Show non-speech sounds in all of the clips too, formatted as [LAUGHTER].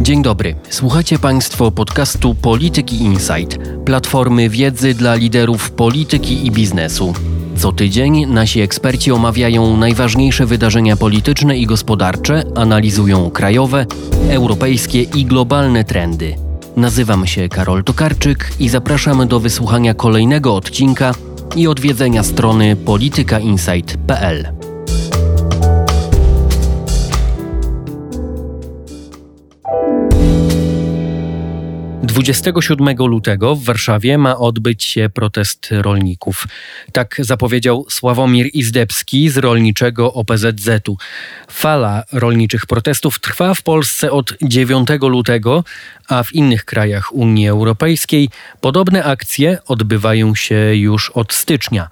Dzień dobry. Słuchacie Państwo podcastu Polityki Insight, platformy wiedzy dla liderów polityki i biznesu. Co tydzień nasi eksperci omawiają najważniejsze wydarzenia polityczne i gospodarcze, analizują krajowe, europejskie i globalne trendy. Nazywam się Karol Tokarczyk i zapraszam do wysłuchania kolejnego odcinka i odwiedzenia strony politykainsight.pl. 27 lutego w Warszawie ma odbyć się protest rolników. Tak zapowiedział Sławomir Izdebski z rolniczego OPZZ-u. Fala rolniczych protestów trwa w Polsce od 9 lutego, a w innych krajach Unii Europejskiej podobne akcje odbywają się już od stycznia.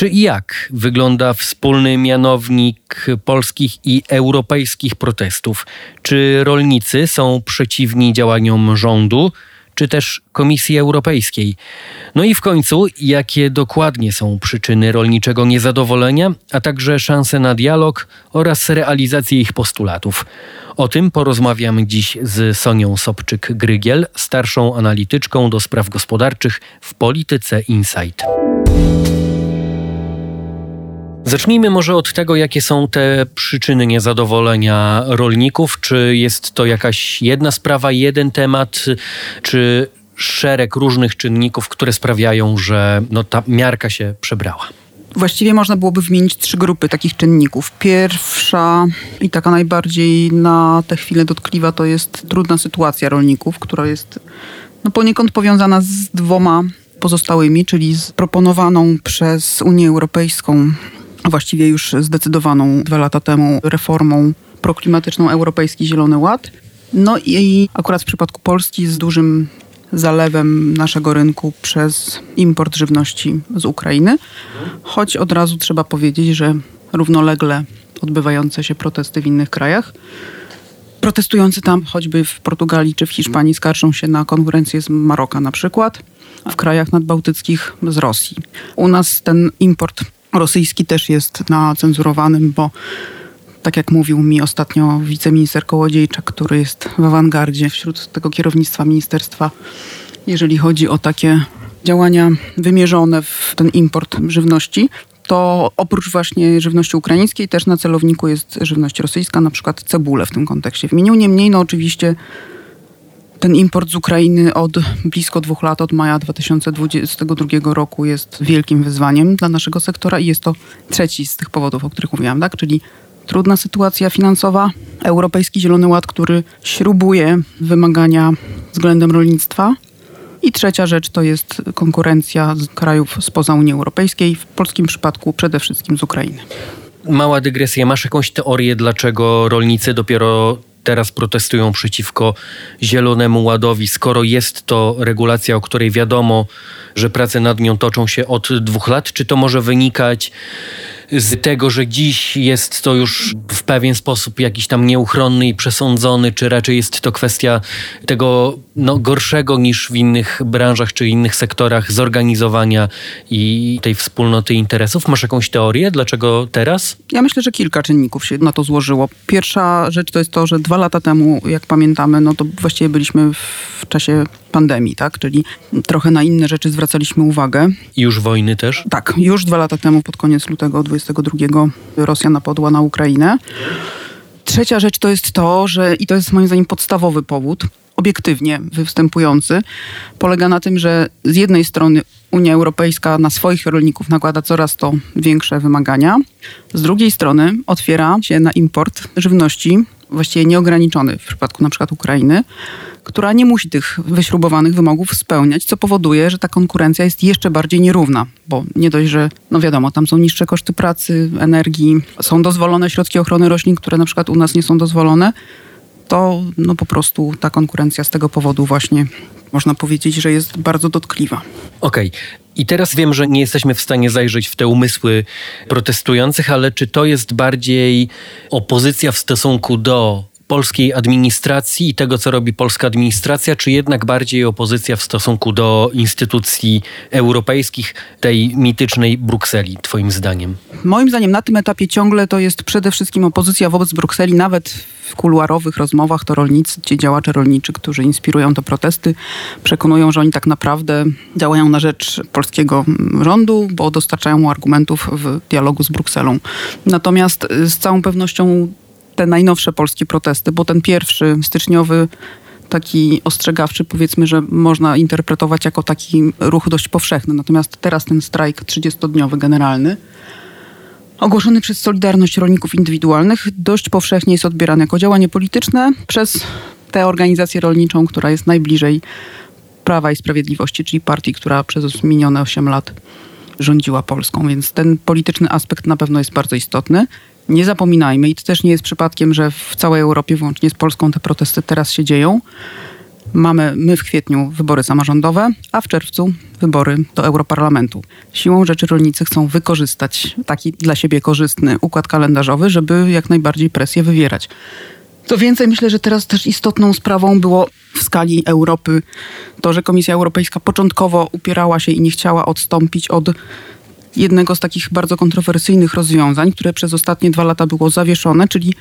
Czy i jak wygląda wspólny mianownik polskich i europejskich protestów? Czy rolnicy są przeciwni działaniom rządu? czy też Komisji Europejskiej. No i w końcu, jakie dokładnie są przyczyny rolniczego niezadowolenia, a także szanse na dialog oraz realizację ich postulatów. O tym porozmawiamy dziś z Sonią Sobczyk-Grygiel, starszą analityczką do spraw gospodarczych w Polityce Insight. Zacznijmy może od tego, jakie są te przyczyny niezadowolenia rolników. Czy jest to jakaś jedna sprawa, jeden temat, czy szereg różnych czynników, które sprawiają, że no, ta miarka się przebrała? Właściwie można byłoby wymienić trzy grupy takich czynników. Pierwsza i taka najbardziej na tę chwilę dotkliwa to jest trudna sytuacja rolników, która jest no, poniekąd powiązana z dwoma pozostałymi, czyli z proponowaną przez Unię Europejską właściwie już zdecydowaną dwa lata temu reformą proklimatyczną Europejski Zielony Ład. No i akurat w przypadku Polski z dużym zalewem naszego rynku przez import żywności z Ukrainy. Choć od razu trzeba powiedzieć, że równolegle odbywające się protesty w innych krajach. Protestujący tam, choćby w Portugalii czy w Hiszpanii, skarżą się na konkurencję z Maroka na przykład, a w krajach nadbałtyckich z Rosji. U nas ten import rosyjski też jest na cenzurowanym, bo tak jak mówił mi ostatnio wiceminister Kołodziejczak, który jest w awangardzie wśród tego kierownictwa ministerstwa, jeżeli chodzi o takie działania wymierzone w ten import żywności, to oprócz właśnie żywności ukraińskiej też na celowniku jest żywność rosyjska, na przykład cebulę w tym kontekście wymienił. Niemniej, no oczywiście ten import z Ukrainy od blisko dwóch lat, od maja 2022 roku jest wielkim wyzwaniem dla naszego sektora i jest to trzeci z tych powodów, o których mówiłam, tak? Czyli trudna sytuacja finansowa, Europejski Zielony Ład, który śrubuje wymagania względem rolnictwa. I trzecia rzecz to jest konkurencja z krajów spoza Unii Europejskiej, w polskim przypadku przede wszystkim z Ukrainy. Mała dygresja. Masz jakąś teorię, dlaczego rolnicy dopiero teraz protestują przeciwko Zielonemu Ładowi, skoro jest to regulacja, o której wiadomo, że prace nad nią toczą się od dwóch lat? Czy to może wynikać z tego, że dziś jest to już w pewien sposób jakiś tam nieuchronny i przesądzony, czy raczej jest to kwestia tego no, gorszego niż w innych branżach czy innych sektorach zorganizowania i tej wspólnoty interesów? Masz jakąś teorię, dlaczego teraz? Ja myślę, że kilka czynników się na to złożyło. Pierwsza rzecz to jest to, że dwa lata temu, jak pamiętamy, no to właściwie byliśmy w czasie pandemii, tak? Czyli trochę na inne rzeczy zwracaliśmy uwagę. I już wojny też? Tak, już dwa lata temu, pod koniec lutego 22, Rosja napadła na Ukrainę. Trzecia rzecz to jest to, że, i to jest moim zdaniem podstawowy powód, obiektywnie występujący, polega na tym, że z jednej strony Unia Europejska na swoich rolników nakłada coraz to większe wymagania, z drugiej strony otwiera się na import żywności właściwie nieograniczony w przypadku na przykład Ukrainy, która nie musi tych wyśrubowanych wymogów spełniać, co powoduje, że ta konkurencja jest jeszcze bardziej nierówna, bo nie dość, że no wiadomo, tam są niższe koszty pracy, energii, są dozwolone środki ochrony roślin, które na przykład u nas nie są dozwolone, to no po prostu ta konkurencja z tego powodu właśnie można powiedzieć, że jest bardzo dotkliwa. Okej. Okay. I teraz wiem, że nie jesteśmy w stanie zajrzeć w te umysły protestujących, ale czy to jest bardziej opozycja w stosunku do polskiej administracji i tego, co robi polska administracja, czy jednak bardziej opozycja w stosunku do instytucji europejskich, tej mitycznej Brukseli, Twoim zdaniem? Moim zdaniem na tym etapie ciągle to jest przede wszystkim opozycja wobec Brukseli, nawet w kuluarowych rozmowach to rolnicy, ci działacze rolniczy, którzy inspirują te protesty, przekonują, że oni tak naprawdę działają na rzecz polskiego rządu, bo dostarczają mu argumentów w dialogu z Brukselą. Natomiast z całą pewnością te najnowsze polskie protesty, bo ten pierwszy styczniowy taki ostrzegawczy, powiedzmy, że można interpretować jako taki ruch dość powszechny. Natomiast teraz ten strajk 30-dniowy generalny, ogłoszony przez Solidarność Rolników Indywidualnych, dość powszechnie jest odbierany jako działanie polityczne przez tę organizację rolniczą, która jest najbliżej Prawa i Sprawiedliwości, czyli partii, która przez minione 8 lat rządziła Polską. Więc ten polityczny aspekt na pewno jest bardzo istotny. Nie zapominajmy, i to też nie jest przypadkiem, że w całej Europie, włącznie z Polską, te protesty teraz się dzieją. Mamy my w kwietniu wybory samorządowe, a w czerwcu wybory do Europarlamentu. Siłą rzeczy rolnicy chcą wykorzystać taki dla siebie korzystny układ kalendarzowy, żeby jak najbardziej presję wywierać. Co więcej, myślę, że teraz też istotną sprawą było w skali Europy to, że Komisja Europejska początkowo upierała się i nie chciała odstąpić od jednego z takich bardzo kontrowersyjnych rozwiązań, które przez ostatnie dwa lata było zawieszone, czyli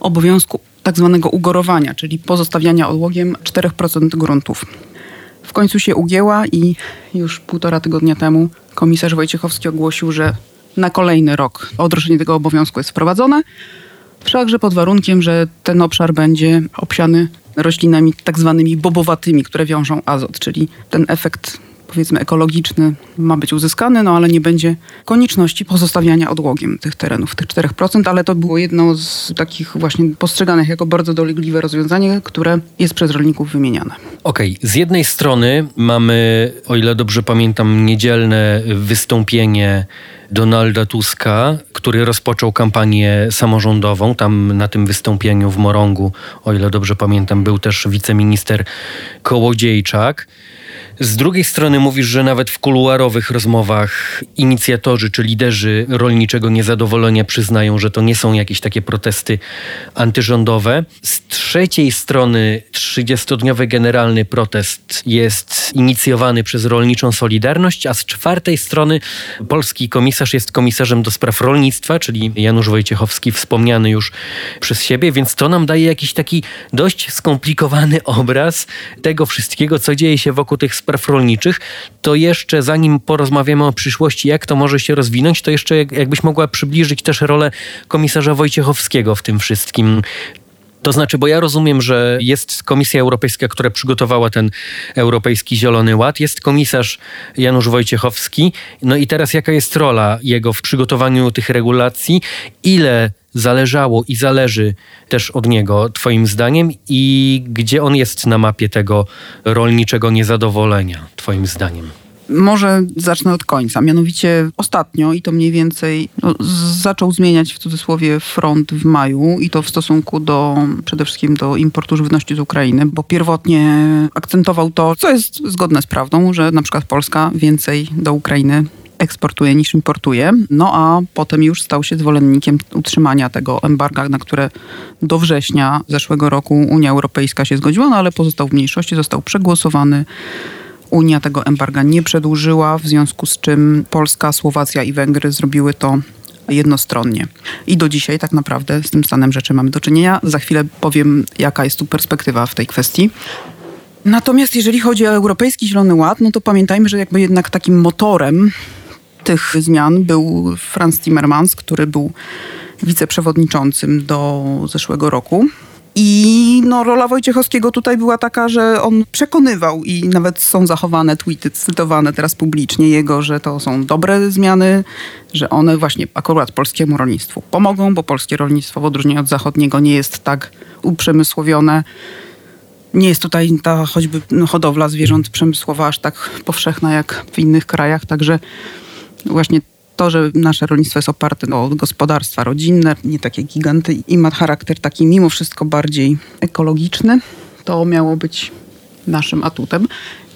obowiązku tak zwanego ugorowania, czyli pozostawiania odłogiem 4% gruntów. W końcu się ugięła i już półtora tygodnia temu komisarz Wojciechowski ogłosił, że na kolejny rok odroczenie tego obowiązku jest wprowadzone, wszakże pod warunkiem, że ten obszar będzie obsiany roślinami tak zwanymi bobowatymi, które wiążą azot, czyli ten efekt powiedzmy ekologiczny ma być uzyskany, no ale nie będzie konieczności pozostawiania odłogiem tych terenów, tych 4%, ale to było jedno z takich właśnie postrzeganych jako bardzo dolegliwe rozwiązanie, które jest przez rolników wymieniane. Okej, okay. z jednej strony mamy, o ile dobrze pamiętam, niedzielne wystąpienie Donalda Tuska, który rozpoczął kampanię samorządową. Tam na tym wystąpieniu w Morągu, o ile dobrze pamiętam, był też wiceminister Kołodziejczak. Z drugiej strony mówisz, że nawet w kuluarowych rozmowach inicjatorzy czy liderzy rolniczego niezadowolenia przyznają, że to nie są jakieś takie protesty antyrządowe. Z trzeciej strony 30-dniowy generalny protest jest inicjowany przez rolniczą Solidarność, a z czwartej strony polski komisarz jest komisarzem do spraw rolnictwa, czyli Janusz Wojciechowski, wspomniany już przez siebie, więc to nam daje jakiś taki dość skomplikowany obraz tego wszystkiego, co dzieje się wokół tych spraw rolniczych, to jeszcze zanim porozmawiamy o przyszłości, jak to może się rozwinąć, to jeszcze jakbyś mogła przybliżyć też rolę komisarza Wojciechowskiego w tym wszystkim. To znaczy, bo ja rozumiem, że jest Komisja Europejska, która przygotowała ten Europejski Zielony Ład, jest komisarz Janusz Wojciechowski. No i teraz jaka jest rola jego w przygotowaniu tych regulacji? Ile zależało i zależy też od niego, Twoim zdaniem, i gdzie on jest na mapie tego rolniczego niezadowolenia, Twoim zdaniem? Może zacznę od końca. Mianowicie ostatnio, i to mniej więcej no, zaczął zmieniać w cudzysłowie front w maju, i to w stosunku do przede wszystkim do importu żywności z Ukrainy, bo pierwotnie akcentował to, co jest zgodne z prawdą, że na przykład Polska więcej do Ukrainy eksportuje niż importuje. No a potem już stał się zwolennikiem utrzymania tego embarga, na które do września zeszłego roku Unia Europejska się zgodziła, no ale pozostał w mniejszości, został przegłosowany. Unia tego embarga nie przedłużyła, w związku z czym Polska, Słowacja i Węgry zrobiły to jednostronnie. I do dzisiaj tak naprawdę z tym stanem rzeczy mamy do czynienia. Za chwilę powiem, jaka jest tu perspektywa w tej kwestii. Natomiast jeżeli chodzi o Europejski Zielony Ład, no to pamiętajmy, że jakby jednak takim motorem tych zmian był Franz Timmermans, który był wiceprzewodniczącym do zeszłego roku. I no, rola Wojciechowskiego tutaj była taka, że on przekonywał i nawet są zachowane tweety cytowane teraz publicznie jego, że to są dobre zmiany, że one właśnie akurat polskiemu rolnictwu pomogą, bo polskie rolnictwo w odróżnieniu od zachodniego nie jest tak uprzemysłowione. Nie jest tutaj ta choćby hodowla zwierząt przemysłowa aż tak powszechna jak w innych krajach, także właśnie to, że nasze rolnictwo jest oparte o gospodarstwa rodzinne, nie takie giganty i ma charakter taki mimo wszystko bardziej ekologiczny, to miało być naszym atutem.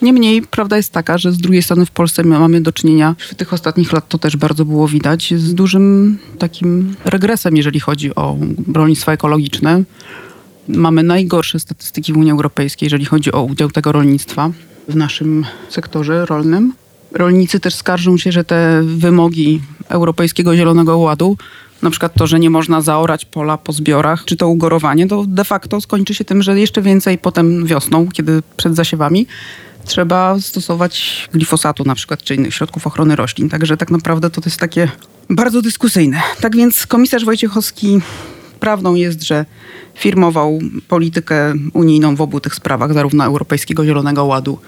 Niemniej prawda jest taka, że z drugiej strony w Polsce mamy do czynienia, w tych ostatnich lat to też bardzo było widać, z dużym takim regresem, jeżeli chodzi o rolnictwo ekologiczne. Mamy najgorsze statystyki w Unii Europejskiej, jeżeli chodzi o udział tego rolnictwa w naszym sektorze rolnym. Rolnicy też skarżą się, że te wymogi Europejskiego Zielonego Ładu, na przykład to, że nie można zaorać pola po zbiorach, czy to ugorowanie, to de facto skończy się tym, że jeszcze więcej potem wiosną, kiedy przed zasiewami, trzeba stosować glifosatu na przykład, czy innych środków ochrony roślin. Także tak naprawdę to jest takie bardzo dyskusyjne. Tak więc komisarz Wojciechowski prawdą jest, że firmował politykę unijną w obu tych sprawach, zarówno Europejskiego Zielonego Ładu,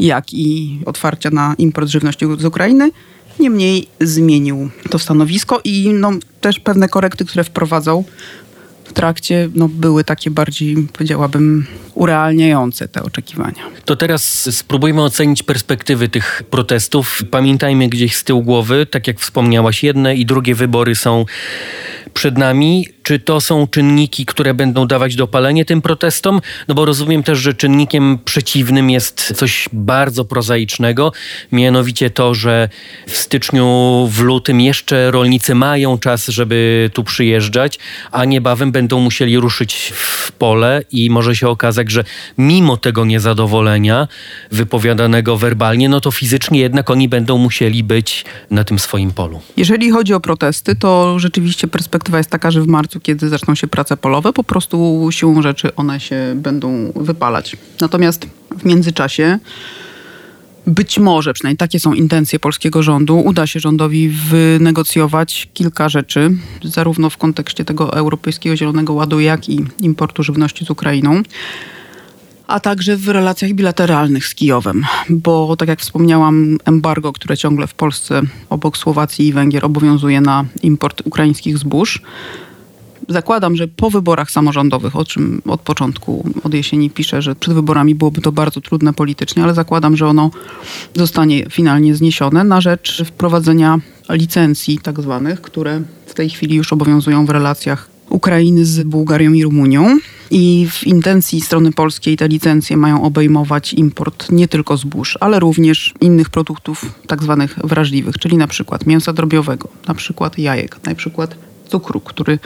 jak i otwarcia na import żywności z Ukrainy. Niemniej zmienił to stanowisko i no, też pewne korekty, które wprowadzał w trakcie, no, były takie bardziej, powiedziałabym, urealniające te oczekiwania. To teraz spróbujmy ocenić perspektywy tych protestów. Pamiętajmy gdzieś z tyłu głowy, tak jak wspomniałaś, jedne i drugie wybory są przed nami. Czy to są czynniki, które będą dawać dopalenie tym protestom? No bo rozumiem też, że czynnikiem przeciwnym jest coś bardzo prozaicznego, mianowicie to, że w styczniu, w lutym jeszcze rolnicy mają czas, żeby tu przyjeżdżać, a niebawem będą musieli ruszyć w pole i może się okazać, że mimo tego niezadowolenia wypowiadanego werbalnie, no to fizycznie jednak oni będą musieli być na tym swoim polu. Jeżeli chodzi o protesty, to rzeczywiście perspektywa jest taka, że w marcu, kiedy zaczną się prace polowe, po prostu siłą rzeczy one się będą wypalać. Natomiast w międzyczasie być może, przynajmniej takie są intencje polskiego rządu, uda się rządowi wynegocjować kilka rzeczy, zarówno w kontekście tego Europejskiego Zielonego Ładu, jak i importu żywności z Ukrainą a także w relacjach bilateralnych z Kijowem, bo tak jak wspomniałam, embargo, które ciągle w Polsce obok Słowacji i Węgier obowiązuje na import ukraińskich zbóż. Zakładam, że po wyborach samorządowych, o czym od początku, od jesieni piszę, że przed wyborami byłoby to bardzo trudne politycznie, ale zakładam, że ono zostanie finalnie zniesione na rzecz wprowadzenia licencji tak zwanych, które w tej chwili już obowiązują w relacjach Ukrainy z Bułgarią i Rumunią. I w intencji strony polskiej te licencje mają obejmować import nie tylko zbóż, ale również innych produktów tak zwanych wrażliwych, czyli na przykład mięsa drobiowego, na przykład jajek, na przykład cukru, który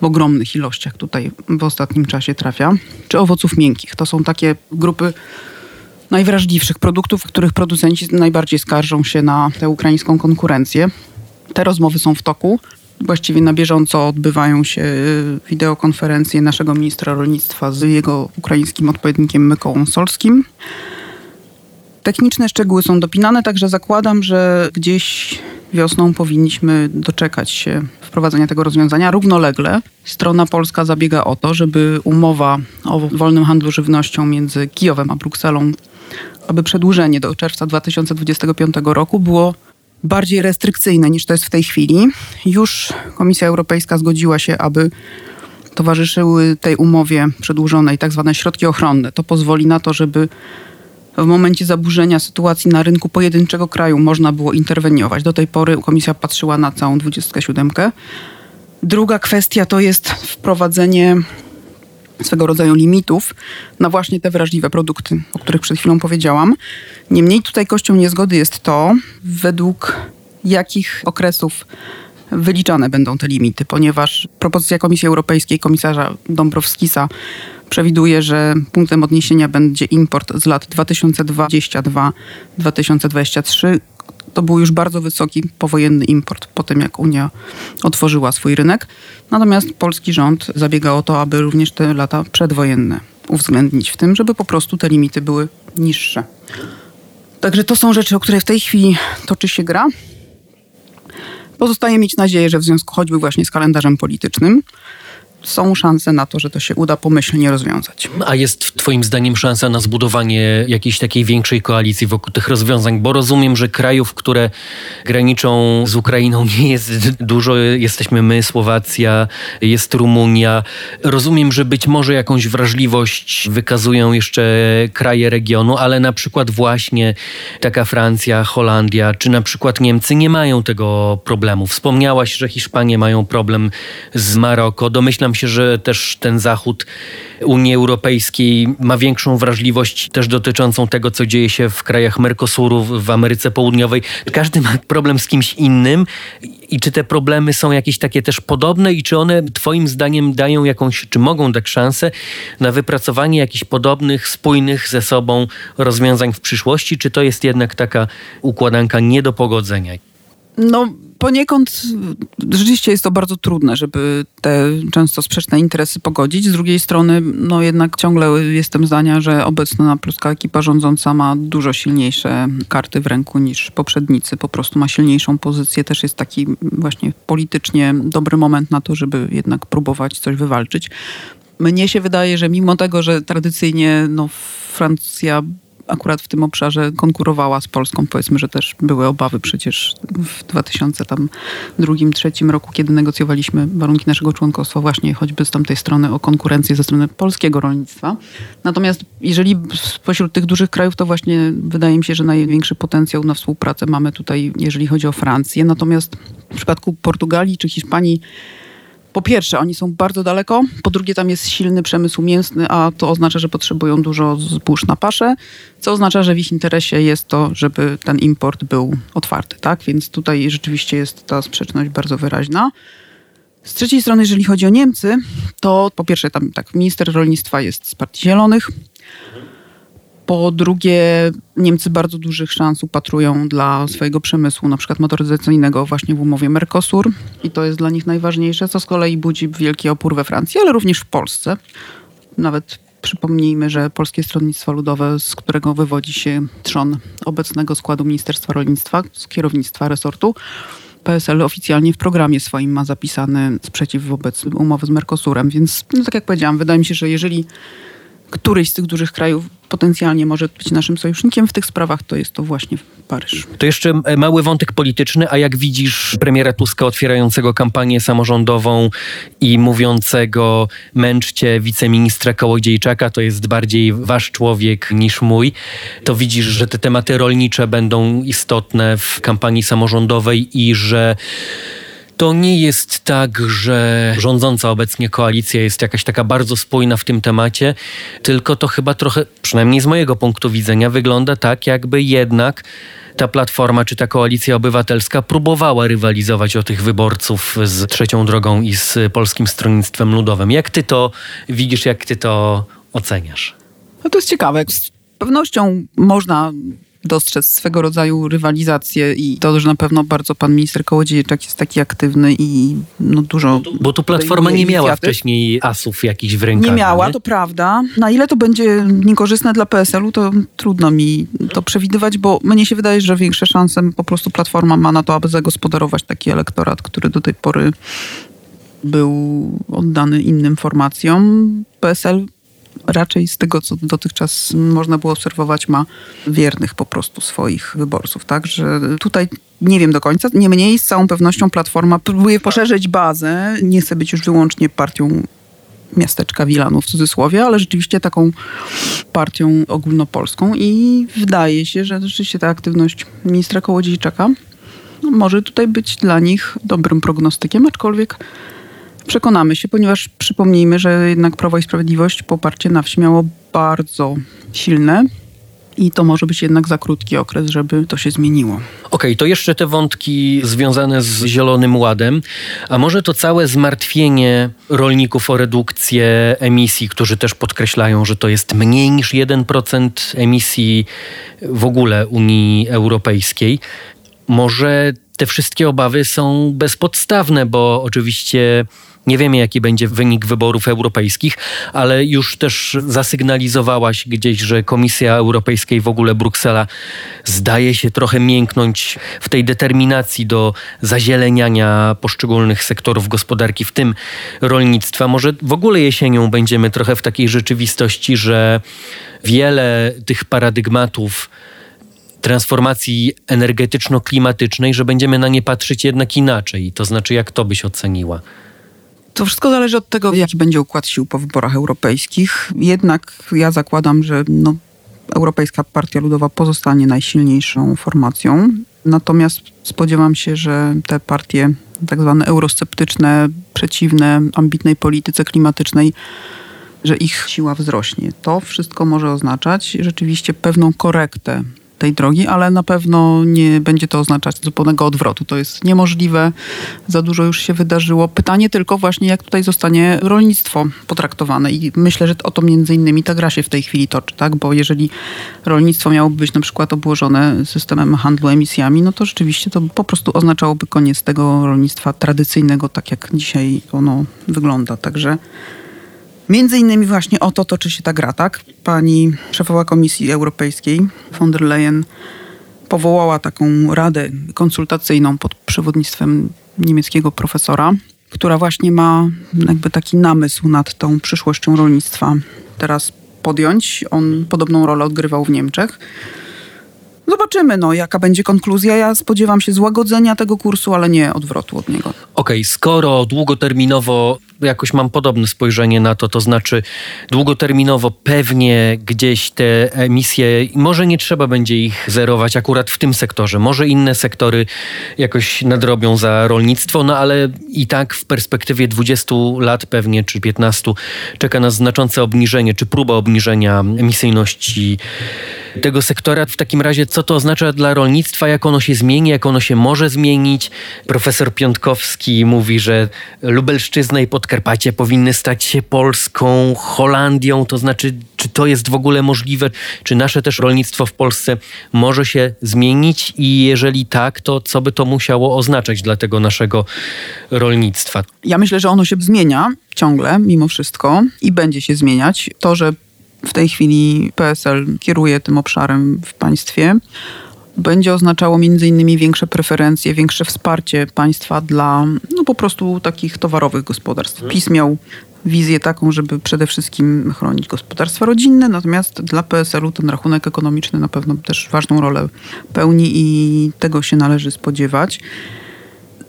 w ogromnych ilościach tutaj w ostatnim czasie trafia, czy owoców miękkich. To są takie grupy najwrażliwszych produktów, w których producenci najbardziej skarżą się na tę ukraińską konkurencję. Te rozmowy są w toku. Właściwie na bieżąco odbywają się y, wideokonferencje naszego ministra rolnictwa z jego ukraińskim odpowiednikiem Mykołą Solskim. Techniczne szczegóły są dopinane, także zakładam, że gdzieś wiosną powinniśmy doczekać się wprowadzenia tego rozwiązania. Równolegle strona polska zabiega o to, żeby umowa o wolnym handlu żywnością między Kijowem a Brukselą, aby przedłużenie do czerwca 2025 roku było bardziej restrykcyjne niż to jest w tej chwili. Już Komisja Europejska zgodziła się, aby towarzyszyły tej umowie przedłużonej tak zwane środki ochronne. To pozwoli na to, żeby w momencie zaburzenia sytuacji na rynku pojedynczego kraju można było interweniować. Do tej pory komisja patrzyła na całą 27. Druga kwestia to jest wprowadzenie swego rodzaju limitów na właśnie te wrażliwe produkty, o których przed chwilą powiedziałam. Niemniej tutaj kością niezgody jest to, według jakich okresów wyliczane będą te limity, ponieważ propozycja Komisji Europejskiej, komisarza Dąbrowskisa przewiduje, że punktem odniesienia będzie import z lat 2022-2023. To był już bardzo wysoki powojenny import po tym, jak Unia otworzyła swój rynek. Natomiast polski rząd zabiega o to, aby również te lata przedwojenne uwzględnić w tym, żeby po prostu te limity były niższe. Także to są rzeczy, o które w tej chwili toczy się gra. Pozostaje mieć nadzieję, że w związku choćby właśnie z kalendarzem politycznym, są szanse na to, że to się uda pomyślnie rozwiązać. A jest Twoim zdaniem szansa na zbudowanie jakiejś takiej większej koalicji wokół tych rozwiązań? Bo rozumiem, że krajów, które graniczą z Ukrainą [LAUGHS] nie jest dużo. Jesteśmy my, Słowacja, jest Rumunia. Rozumiem, że być może jakąś wrażliwość wykazują jeszcze kraje regionu, ale na przykład właśnie taka Francja, Holandia, czy na przykład Niemcy nie mają tego problemu. Wspomniałaś, że Hiszpanie mają problem z Maroko. Domyślam Się, że też ten Zachód Unii Europejskiej ma większą wrażliwość też dotyczącą tego, co dzieje się w krajach Mercosuru, w Ameryce Południowej. Każdy ma problem z kimś innym i czy te problemy są jakieś takie też podobne i czy one twoim zdaniem dają jakąś, czy mogą dać szansę na wypracowanie jakichś podobnych, spójnych ze sobą rozwiązań w przyszłości, czy to jest jednak taka układanka nie do pogodzenia? No, poniekąd rzeczywiście jest to bardzo trudne, żeby te często sprzeczne interesy pogodzić. Z drugiej strony, no jednak ciągle jestem zdania, że obecna polska ekipa rządząca ma dużo silniejsze karty w ręku niż poprzednicy. Po prostu ma silniejszą pozycję. Też jest taki właśnie politycznie dobry moment na to, żeby jednak próbować coś wywalczyć. Mnie się wydaje, że mimo tego, że tradycyjnie no, Francja akurat w tym obszarze konkurowała z Polską. Powiedzmy, że też były obawy przecież w 2002-2003 roku, kiedy negocjowaliśmy warunki naszego członkostwa właśnie choćby z tamtej strony o konkurencję ze strony polskiego rolnictwa. Natomiast jeżeli spośród tych dużych krajów, to właśnie wydaje mi się, że największy potencjał na współpracę mamy tutaj, jeżeli chodzi o Francję. Natomiast w przypadku Portugalii czy Hiszpanii po pierwsze, oni są bardzo daleko, po drugie, tam jest silny przemysł mięsny, a to oznacza, że potrzebują dużo zbóż na paszę, co oznacza, że w ich interesie jest to, żeby ten import był otwarty, tak? Więc tutaj rzeczywiście jest ta sprzeczność bardzo wyraźna. Z trzeciej strony, jeżeli chodzi o Niemcy, to po pierwsze, tam tak, minister rolnictwa jest z Partii Zielonych, po drugie, Niemcy bardzo dużych szans upatrują dla swojego przemysłu, na przykład motoryzacyjnego właśnie w umowie Mercosur i to jest dla nich najważniejsze, co z kolei budzi wielki opór we Francji, ale również w Polsce. Nawet przypomnijmy, że Polskie Stronnictwo Ludowe, z którego wywodzi się trzon obecnego składu Ministerstwa Rolnictwa, z kierownictwa resortu, PSL oficjalnie w programie swoim ma zapisany sprzeciw wobec umowy z Mercosurem, więc no tak jak powiedziałam, wydaje mi się, że jeżeli któryś z tych dużych krajów potencjalnie może być naszym sojusznikiem w tych sprawach, to jest to właśnie Paryż. To jeszcze e, mały wątek polityczny, a jak widzisz premiera Tuska otwierającego kampanię samorządową i mówiącego męczcie wiceministra Kołodziejczaka, to jest bardziej wasz człowiek niż mój, to widzisz, że te tematy rolnicze będą istotne w kampanii samorządowej i że to nie jest tak, że rządząca obecnie koalicja jest jakaś taka bardzo spójna w tym temacie, tylko to chyba trochę, przynajmniej z mojego punktu widzenia, wygląda tak, jakby jednak ta platforma czy ta koalicja obywatelska próbowała rywalizować o tych wyborców z trzecią drogą i z polskim stronnictwem ludowym. Jak ty to widzisz, jak ty to oceniasz? No to jest ciekawe. Z pewnością można dostrzec swego rodzaju rywalizację i to, że na pewno bardzo pan minister Kołodziejczak jest taki aktywny i no dużo... Bo tu, bo tu Platforma nie miała wcześniej asów jakichś w rękach. Nie miała, nie? to prawda. Na ile to będzie niekorzystne dla PSL-u, to trudno mi to przewidywać, bo mnie się wydaje, że większe szanse po prostu Platforma ma na to, aby zagospodarować taki elektorat, który do tej pory był oddany innym formacjom. PSL raczej z tego, co dotychczas można było obserwować, ma wiernych po prostu swoich wyborców. Także tutaj nie wiem do końca. Niemniej z całą pewnością Platforma próbuje poszerzyć bazę. Nie chce być już wyłącznie partią miasteczka Wilanu w cudzysłowie, ale rzeczywiście taką partią ogólnopolską i wydaje się, że rzeczywiście ta aktywność ministra Kołodziejczaka może tutaj być dla nich dobrym prognostykiem, aczkolwiek Przekonamy się, ponieważ przypomnijmy, że jednak Prawo i Sprawiedliwość poparcie na wsi miało bardzo silne. I to może być jednak za krótki okres, żeby to się zmieniło. Okej, okay, to jeszcze te wątki związane z Zielonym Ładem. A może to całe zmartwienie rolników o redukcję emisji, którzy też podkreślają, że to jest mniej niż 1% emisji w ogóle Unii Europejskiej. Może te wszystkie obawy są bezpodstawne, bo oczywiście nie wiemy, jaki będzie wynik wyborów europejskich, ale już też zasygnalizowałaś gdzieś, że Komisja Europejska i w ogóle Bruksela zdaje się trochę mięknąć w tej determinacji do zazieleniania poszczególnych sektorów gospodarki, w tym rolnictwa. Może w ogóle jesienią będziemy trochę w takiej rzeczywistości, że wiele tych paradygmatów, transformacji energetyczno-klimatycznej, że będziemy na nie patrzeć jednak inaczej. To znaczy, jak to byś oceniła? To wszystko zależy od tego, jaki będzie układ sił po wyborach europejskich. Jednak ja zakładam, że no, Europejska Partia Ludowa pozostanie najsilniejszą formacją. Natomiast spodziewam się, że te partie tak zwane eurosceptyczne, przeciwne ambitnej polityce klimatycznej, że ich siła wzrośnie. To wszystko może oznaczać rzeczywiście pewną korektę tej drogi, ale na pewno nie będzie to oznaczać zupełnego odwrotu. To jest niemożliwe, za dużo już się wydarzyło. Pytanie tylko właśnie, jak tutaj zostanie rolnictwo potraktowane i myślę, że o to między innymi ta gra się w tej chwili toczy, tak? bo jeżeli rolnictwo miałoby być na przykład obłożone systemem handlu emisjami, no to rzeczywiście to po prostu oznaczałoby koniec tego rolnictwa tradycyjnego, tak jak dzisiaj ono wygląda. Także Między innymi właśnie o to toczy się ta gra, tak? Pani szefowa Komisji Europejskiej, von der Leyen, powołała taką radę konsultacyjną pod przewodnictwem niemieckiego profesora, która właśnie ma jakby taki namysł nad tą przyszłością rolnictwa teraz podjąć. On podobną rolę odgrywał w Niemczech. Zobaczymy, no, jaka będzie konkluzja. Ja spodziewam się złagodzenia tego kursu, ale nie odwrotu od niego. Okej, okay, skoro długoterminowo jakoś mam podobne spojrzenie na to, to znaczy długoterminowo pewnie gdzieś te emisje, może nie trzeba będzie ich zerować akurat w tym sektorze, może inne sektory jakoś nadrobią za rolnictwo, no ale i tak w perspektywie 20 lat pewnie, czy 15 czeka nas znaczące obniżenie, czy próba obniżenia emisyjności tego sektora. W takim razie, co to oznacza dla rolnictwa, jak ono się zmieni, jak ono się może zmienić? Profesor Piątkowski mówi, że Lubelszczyzna i Podkarpacie powinny stać się Polską, Holandią, to znaczy, czy to jest w ogóle możliwe? Czy nasze też rolnictwo w Polsce może się zmienić? I jeżeli tak, to co by to musiało oznaczać dla tego naszego rolnictwa? Ja myślę, że ono się zmienia ciągle, mimo wszystko, i będzie się zmieniać. To, że w tej chwili PSL kieruje tym obszarem w państwie, będzie oznaczało między innymi większe preferencje, większe wsparcie państwa dla no po prostu takich towarowych gospodarstw. Mhm. PiS miał wizję taką, żeby przede wszystkim chronić gospodarstwa rodzinne, natomiast dla PSL-u ten rachunek ekonomiczny na pewno też ważną rolę pełni i tego się należy spodziewać.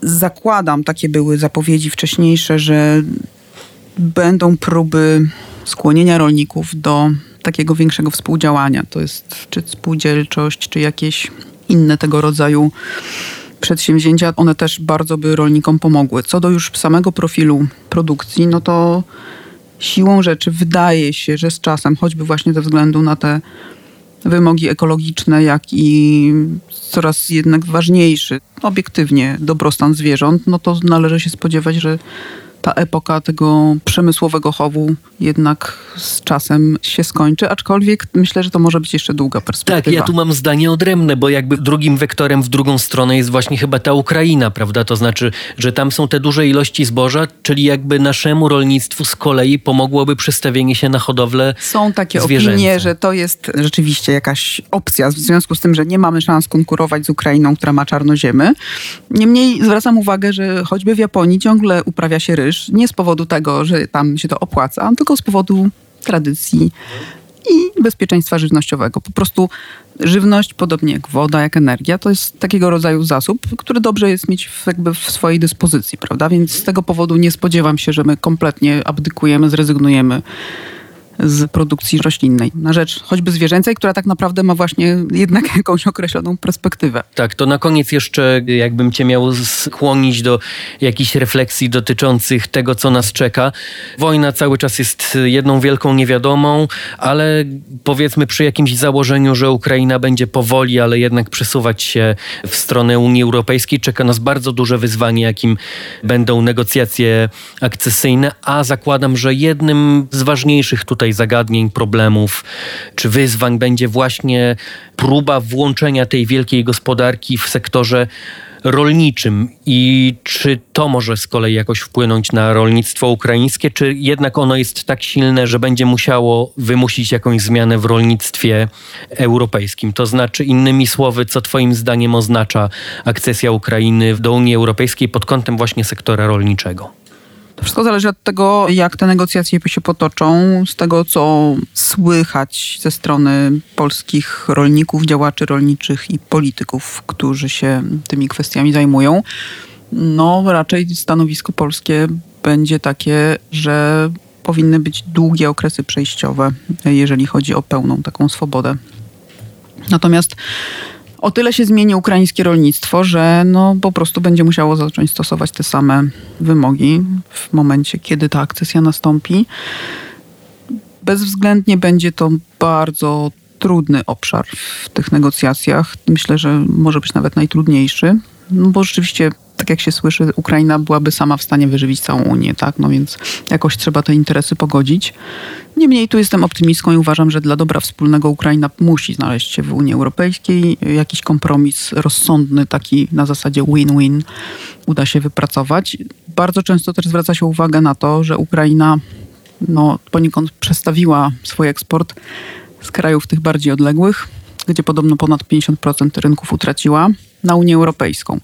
Zakładam, takie były zapowiedzi wcześniejsze, że będą próby skłonienia rolników do takiego większego współdziałania. To jest czy spółdzielczość, czy jakieś inne tego rodzaju przedsięwzięcia, one też bardzo by rolnikom pomogły. Co do już samego profilu produkcji, no to siłą rzeczy wydaje się, że z czasem, choćby właśnie ze względu na te wymogi ekologiczne, jak i coraz jednak ważniejszy, obiektywnie, dobrostan zwierząt, no to należy się spodziewać, że ta epoka tego przemysłowego chowu jednak z czasem się skończy, aczkolwiek myślę, że to może być jeszcze długa perspektywa. Tak, ja tu mam zdanie odrębne, bo jakby drugim wektorem w drugą stronę jest właśnie chyba ta Ukraina, prawda? To znaczy, że tam są te duże ilości zboża, czyli jakby naszemu rolnictwu z kolei pomogłoby przestawienie się na hodowlę Są takie zwierzęce. opinie, że to jest rzeczywiście jakaś opcja, w związku z tym, że nie mamy szans konkurować z Ukrainą, która ma czarnoziemy. Niemniej zwracam uwagę, że choćby w Japonii ciągle uprawia się ryż, nie z powodu tego, że tam się to opłaca, tylko z powodu tradycji i bezpieczeństwa żywnościowego. Po prostu żywność, podobnie jak woda, jak energia, to jest takiego rodzaju zasób, który dobrze jest mieć w, jakby w swojej dyspozycji, prawda? Więc z tego powodu nie spodziewam się, że my kompletnie abdykujemy, zrezygnujemy z produkcji roślinnej na rzecz choćby zwierzęcej, która tak naprawdę ma właśnie jednak [LAUGHS] jakąś określoną perspektywę. Tak, to na koniec jeszcze jakbym cię miał skłonić do jakichś refleksji dotyczących tego, co nas czeka. Wojna cały czas jest jedną wielką niewiadomą, ale powiedzmy przy jakimś założeniu, że Ukraina będzie powoli, ale jednak przesuwać się w stronę Unii Europejskiej, czeka nas bardzo duże wyzwanie, jakim będą negocjacje akcesyjne, a zakładam, że jednym z ważniejszych tutaj tutaj zagadnień, problemów czy wyzwań będzie właśnie próba włączenia tej wielkiej gospodarki w sektorze rolniczym i czy to może z kolei jakoś wpłynąć na rolnictwo ukraińskie, czy jednak ono jest tak silne, że będzie musiało wymusić jakąś zmianę w rolnictwie europejskim? To znaczy, innymi słowy, co Twoim zdaniem oznacza akcesja Ukrainy do Unii Europejskiej pod kątem właśnie sektora rolniczego? To wszystko zależy od tego, jak te negocjacje się potoczą. Z tego, co słychać ze strony polskich rolników, działaczy rolniczych i polityków, którzy się tymi kwestiami zajmują, no raczej stanowisko polskie będzie takie, że powinny być długie okresy przejściowe, jeżeli chodzi o pełną taką swobodę. Natomiast O tyle się zmieni ukraińskie rolnictwo, że no po prostu będzie musiało zacząć stosować te same wymogi w momencie, kiedy ta akcesja nastąpi. Bezwzględnie będzie to bardzo trudny obszar w tych negocjacjach. Myślę, że może być nawet najtrudniejszy, no bo rzeczywiście tak jak się słyszy, Ukraina byłaby sama w stanie wyżywić całą Unię, tak? No więc jakoś trzeba te interesy pogodzić. Niemniej tu jestem optymistką i uważam, że dla dobra wspólnego Ukraina musi znaleźć się w Unii Europejskiej. Jakiś kompromis rozsądny, taki na zasadzie win-win uda się wypracować. Bardzo często też zwraca się uwagę na to, że Ukraina no, poniekąd przestawiła swój eksport z krajów tych bardziej odległych, gdzie podobno ponad 50% rynków utraciła, na Unię Europejską.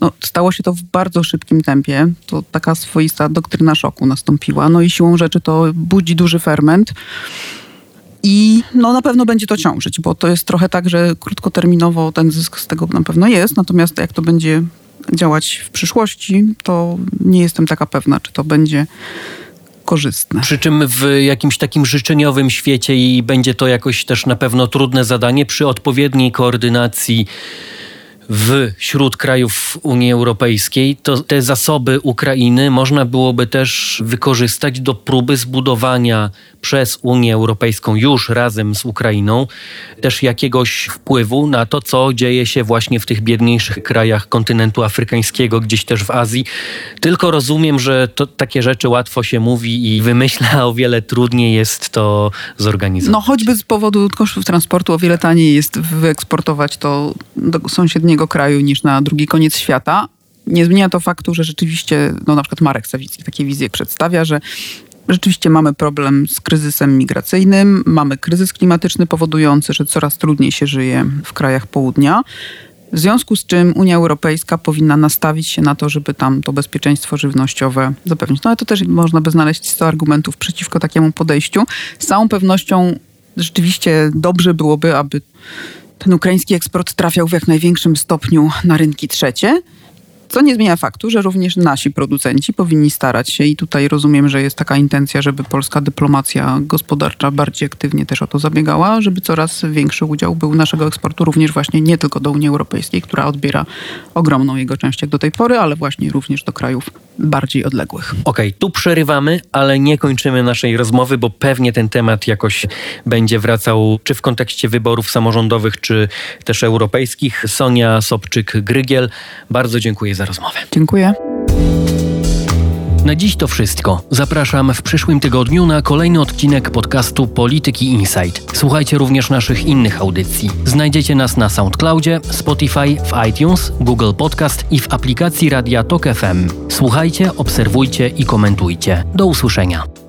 No, stało się to w bardzo szybkim tempie. To taka swoista doktryna szoku nastąpiła. No i siłą rzeczy to budzi duży ferment. I no, na pewno będzie to ciążyć, bo to jest trochę tak, że krótkoterminowo ten zysk z tego na pewno jest, natomiast jak to będzie działać w przyszłości, to nie jestem taka pewna, czy to będzie korzystne. Przy czym w jakimś takim życzeniowym świecie i będzie to jakoś też na pewno trudne zadanie przy odpowiedniej koordynacji wśród krajów Unii Europejskiej, to te zasoby Ukrainy można byłoby też wykorzystać do próby zbudowania przez Unię Europejską już razem z Ukrainą też jakiegoś wpływu na to, co dzieje się właśnie w tych biedniejszych krajach kontynentu afrykańskiego, gdzieś też w Azji. Tylko rozumiem, że to, takie rzeczy łatwo się mówi i wymyśla, o wiele trudniej jest to zorganizować. No choćby z powodu kosztów transportu o wiele taniej jest wyeksportować to do sąsiedniego kraju niż na drugi koniec świata. Nie zmienia to faktu, że rzeczywiście, no na przykład Marek Sawicki takie wizje przedstawia, że Rzeczywiście mamy problem z kryzysem migracyjnym, mamy kryzys klimatyczny powodujący, że coraz trudniej się żyje w krajach południa. W związku z czym Unia Europejska powinna nastawić się na to, żeby tam to bezpieczeństwo żywnościowe zapewnić. No ale to też można by znaleźć 100 argumentów przeciwko takiemu podejściu. Z całą pewnością rzeczywiście dobrze byłoby, aby ten ukraiński eksport trafiał w jak największym stopniu na rynki trzecie. Co nie zmienia faktu, że również nasi producenci powinni starać się i tutaj rozumiem, że jest taka intencja, żeby polska dyplomacja gospodarcza bardziej aktywnie też o to zabiegała, żeby coraz większy udział był naszego eksportu również właśnie nie tylko do Unii Europejskiej, która odbiera ogromną jego część jak do tej pory, ale właśnie również do krajów bardziej odległych. Okej, okay, tu przerywamy, ale nie kończymy naszej rozmowy, bo pewnie ten temat jakoś będzie wracał czy w kontekście wyborów samorządowych, czy też europejskich. Sonia Sobczyk-Grygiel, bardzo dziękuję za rozmowę. Dziękuję. Na dziś to wszystko. Zapraszam w przyszłym tygodniu na kolejny odcinek podcastu Polityki Insight. Słuchajcie również naszych innych audycji. Znajdziecie nas na SoundCloudzie, Spotify, w iTunes, Google Podcast i w aplikacji Radia Tok FM. Słuchajcie, obserwujcie i komentujcie. Do usłyszenia.